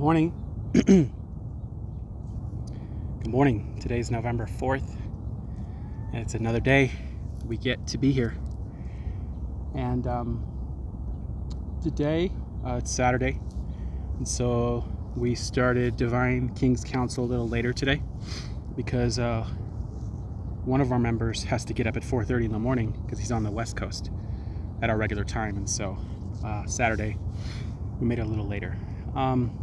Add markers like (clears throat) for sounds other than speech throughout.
morning. (clears throat) Good morning. Today's November 4th, and it's another day we get to be here. And um, today, uh, it's Saturday, and so we started Divine King's Council a little later today because uh, one of our members has to get up at 4:30 in the morning because he's on the West Coast at our regular time, and so uh, Saturday we made it a little later. Um,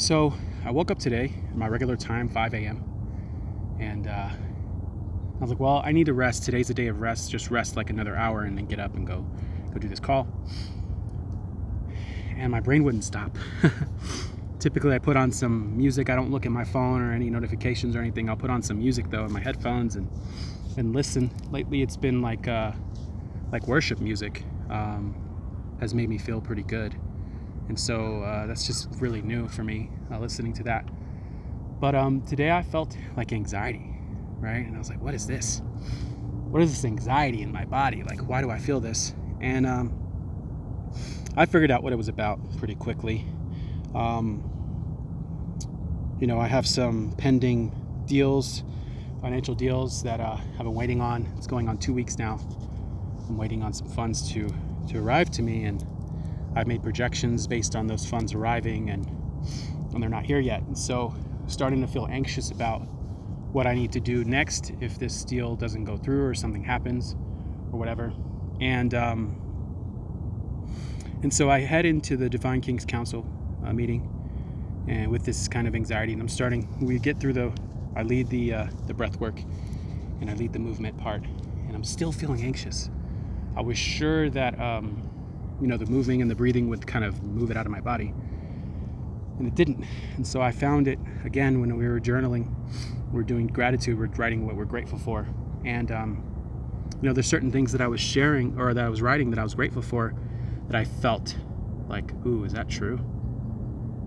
so I woke up today at my regular time, 5 a.m., and uh, I was like, well, I need to rest. Today's a day of rest. Just rest like another hour and then get up and go go do this call. And my brain wouldn't stop. (laughs) Typically, I put on some music. I don't look at my phone or any notifications or anything. I'll put on some music though in my headphones and and listen. Lately, it's been like uh, like worship music um, has made me feel pretty good and so uh, that's just really new for me uh, listening to that. But um, today i felt like anxiety right? And i was like what is this? What is this anxiety in my body? Like why do i feel this? And um, i figured out what it was about pretty quickly. Um, you know i have some pending deals financial deals that uh, i've been waiting on. It's going on two weeks now. I'm waiting on some funds to to arrive to me and I've made projections based on those funds arriving and and they're not here yet. And so starting to feel anxious about what I need to do next if this deal doesn't go through or something happens or whatever. And um, and so I head into the Divine Kings Council uh, meeting and with this kind of anxiety and I'm starting we get through the I lead the uh, the breath work and I lead the movement part and I'm still feeling anxious. I was sure that um, you know, the moving and the breathing would kind of move it out of my body. And it didn't. And so I found it again when we were journaling. We're doing gratitude, we're writing what we're grateful for. And, um, you know, there's certain things that I was sharing or that I was writing that I was grateful for that I felt like, ooh, is that true?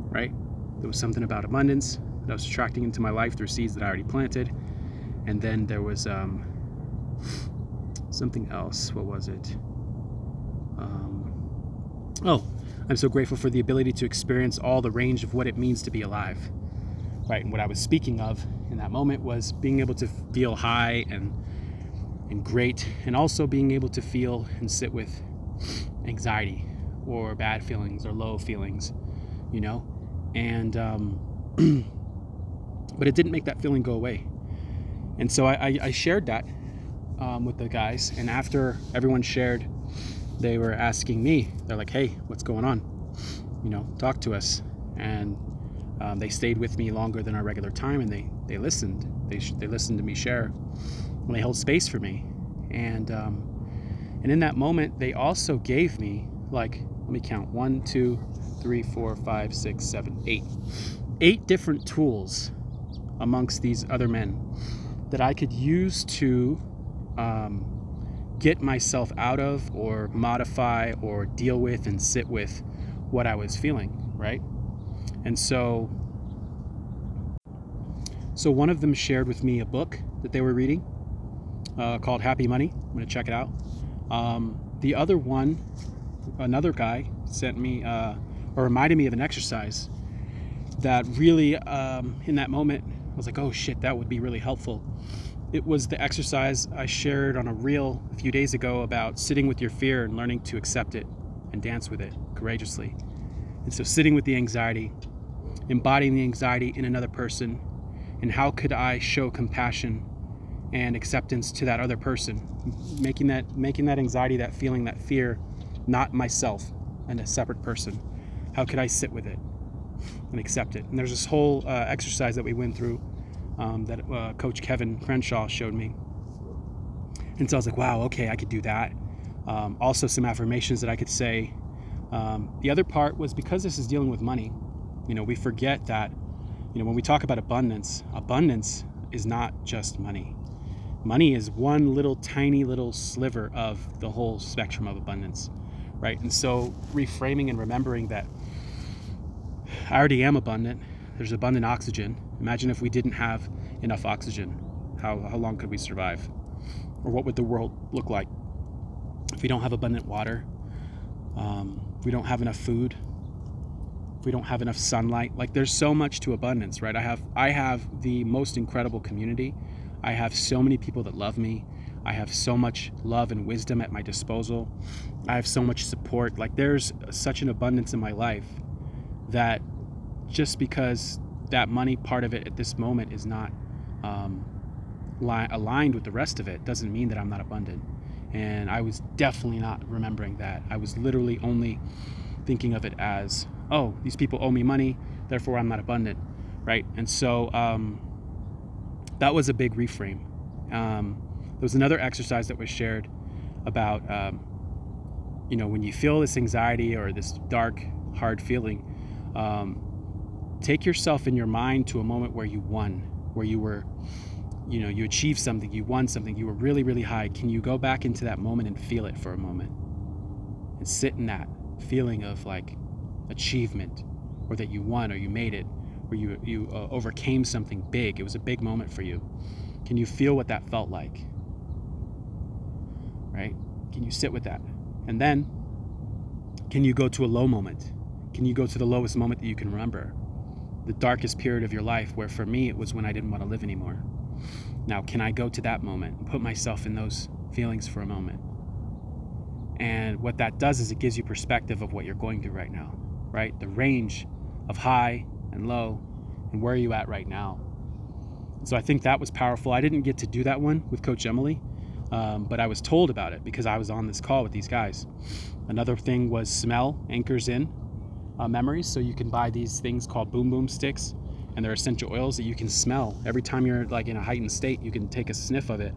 Right? There was something about abundance that I was attracting into my life through seeds that I already planted. And then there was um, something else. What was it? Oh, I'm so grateful for the ability to experience all the range of what it means to be alive. Right, and what I was speaking of in that moment was being able to feel high and and great, and also being able to feel and sit with anxiety or bad feelings or low feelings, you know, and um, (clears throat) but it didn't make that feeling go away. And so I, I, I shared that um, with the guys, and after everyone shared they were asking me, they're like, hey, what's going on? You know, talk to us. And um, they stayed with me longer than our regular time and they, they listened. They, they listened to me share and they held space for me. And, um, and in that moment, they also gave me, like, let me count one, two, three, four, five, six, seven, eight. Eight different tools amongst these other men that I could use to um, get myself out of or modify or deal with and sit with what I was feeling, right? And so so one of them shared with me a book that they were reading uh, called Happy Money. I'm to check it out. Um, the other one, another guy sent me uh, or reminded me of an exercise that really, um, in that moment, I was like, oh shit, that would be really helpful it was the exercise I shared on a reel a few days ago about sitting with your fear and learning to accept it and dance with it courageously. And so, sitting with the anxiety, embodying the anxiety in another person, and how could I show compassion and acceptance to that other person, making that making that anxiety, that feeling, that fear, not myself and a separate person. How could I sit with it and accept it? And there's this whole uh, exercise that we went through um, that uh, Coach Kevin Crenshaw showed me. And so I was like, wow, okay, I could do that. Um, also, some affirmations that I could say. Um, the other part was because this is dealing with money, you know, we forget that, you know, when we talk about abundance, abundance is not just money. Money is one little tiny little sliver of the whole spectrum of abundance, right? And so reframing and remembering that I already am abundant, there's abundant oxygen, Imagine if we didn't have enough oxygen. How, how long could we survive? Or what would the world look like? If we don't have abundant water, um, we don't have enough food, we don't have enough sunlight? Like there's so much to abundance right? I have i have the most incredible community. I have so many people that love me. I have so much love and wisdom at my disposal. I have so much support. Like there's such an abundance in my life that just because that money part of it at this moment is not um, li- aligned with the rest of it doesn't mean that i'm not abundant and i was definitely not remembering that i was literally only thinking of it as oh, these people owe me money, therefore I'm not abundant, right? And so um, that was a big reframe. Um, there was another exercise that was shared about, um, you know, when you feel this anxiety or this dark, hard feeling, um, take yourself in your mind to a moment where you won, where you were, you know, you achieved something, you won something, you were really, really high. Can you go back into that moment and feel it for a moment and sit in that feeling of like, achievement or that you won or you made it or you, you uh, overcame something big. It was a big moment for you. Can you feel what that felt like? Right? Can you sit with that? And then, can you go to a low moment? Can you go to the lowest moment that you can remember? The darkest period of your life, where for me it was when I didn't want to live anymore. Now, can I go to that moment and put myself in those feelings for a moment? And what that does is it gives you perspective of what you're going through right now right? The range of high and low and where are you at right now. So I think that was powerful. I didn't get to do that one with Coach Emily, um, but I was told about it because I was on this call with these guys. Another thing was smell anchors in uh, memories. So you can buy these things called boom boom sticks, and they're essential oils that you can smell every time you're like in a heightened state. You can take a sniff of it,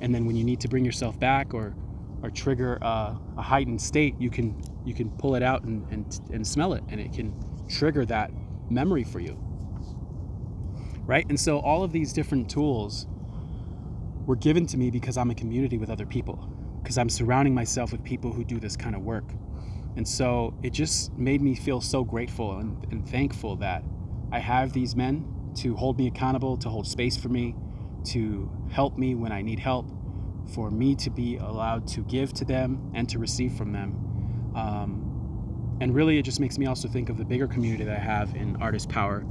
and then when you need to bring yourself back or or trigger uh, a heightened state, you can you can pull it out and, and, and smell it, and it can trigger that memory for you. Right? And so all of these different tools were given to me because I'm a community with other people, because I'm surrounding myself with people who do this kind of work. And so it just made me feel so grateful and, and thankful that I have these men to hold me accountable, to hold space for me, to help me when I need help, for me to be allowed to give to them and to receive from them. Um, and really, it just makes me also think of the bigger community that I have in Artist Power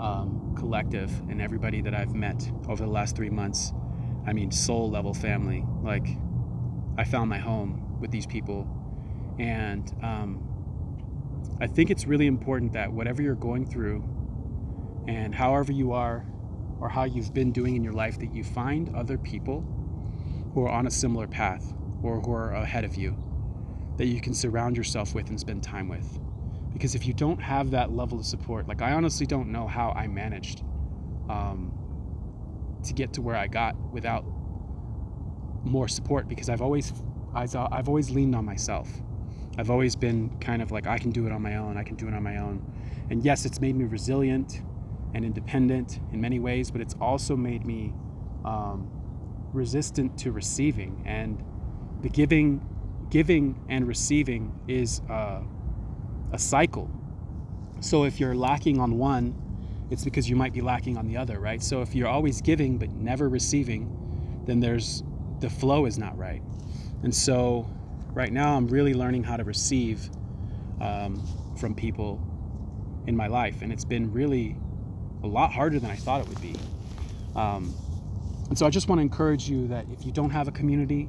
um, Collective and everybody that I've met over the last three months. I mean, soul level family. Like, I found my home with these people. And um, I think it's really important that whatever you're going through and however you are or how you've been doing in your life, that you find other people who are on a similar path or who are ahead of you that you can surround yourself with and spend time with. Because if you don't have that level of support, like I honestly don't know how I managed um, to get to where I got without more support because I've always I've always leaned on myself. I've always been kind of like I can do it on my own. I can do it on my own. And yes, it's made me resilient and independent in many ways, but it's also made me um, resistant to receiving and the giving giving and receiving is uh, a cycle so if you're lacking on one it's because you might be lacking on the other right so if you're always giving but never receiving then there's the flow is not right and so right now i'm really learning how to receive um, from people in my life and it's been really a lot harder than i thought it would be um, and so I just want to encourage you that if you don't have a community,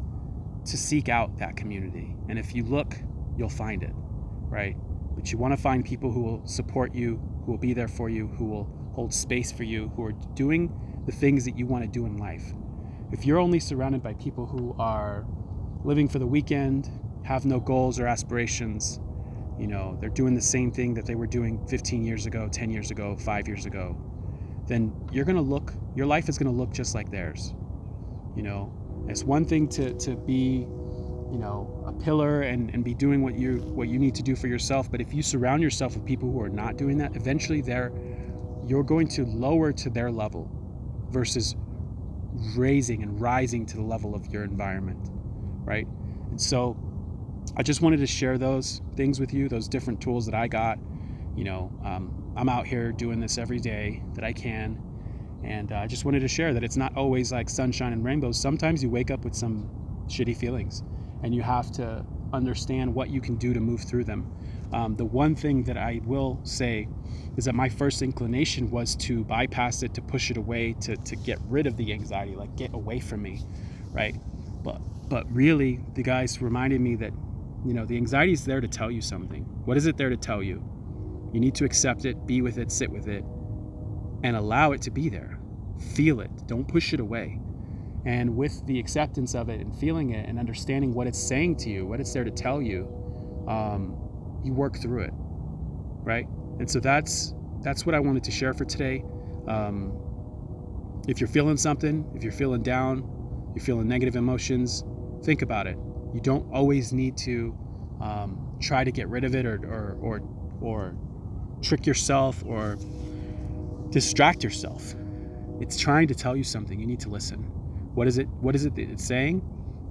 to seek out that community. And if you look, you'll find it, right? But you want to find people who will support you, who will be there for you, who will hold space for you, who are doing the things that you want to do in life. If you're only surrounded by people who are living for the weekend, have no goals or aspirations, you know, they're doing the same thing that they were doing 15 years ago, 10 years ago, 5 years ago, then you're going to look, your life is going to look just like theirs. You know, it's one thing to, to be, you know, a pillar and, and be doing what you what you need to do for yourself. But if you surround yourself with people who are not doing that, eventually they're you're going to lower to their level versus raising and rising to the level of your environment. Right? And so I just wanted to share those things with you, those different tools that I got. You know, um, I'm out here doing this every day that I can. And uh, I just wanted to share that it's not always like sunshine and rainbows. Sometimes you wake up with some shitty feelings and you have to understand what you can do to move through them. Um, the one thing that I will say is that my first inclination was to bypass it, to push it away, to, to get rid of the anxiety, like get away from me, right? But really, the guys reminded me that you know the anxiety is there to tell you something. What is it there to tell you? You need to accept it, be with it, sit with it, and allow it to be there. Feel it. Don't push it away. And with the acceptance of it and feeling it and understanding what it's saying to you, what it's there to tell you, um, you work through it, right? And so that's that's what I wanted to share for today. Um, if you're feeling something, if you're feeling down, you're feeling negative emotions, think about it. You don't always need to um, try to get rid of it or, or or or trick yourself or distract yourself. It's trying to tell you something. You need to listen. What is it? What is it that it's saying?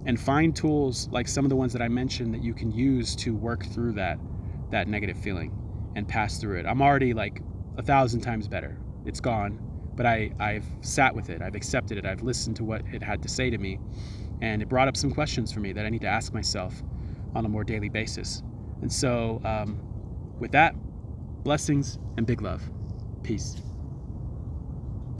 And find tools like some of the ones that I mentioned that you can use to work through that that negative feeling and pass through it. I'm already like a thousand times better. It's gone, but I I've sat with it. I've accepted it. I've listened to what it had to say to me, and it brought up some questions for me that I need to ask myself on a more daily basis. And so, um, with that, blessings and big love. Peace.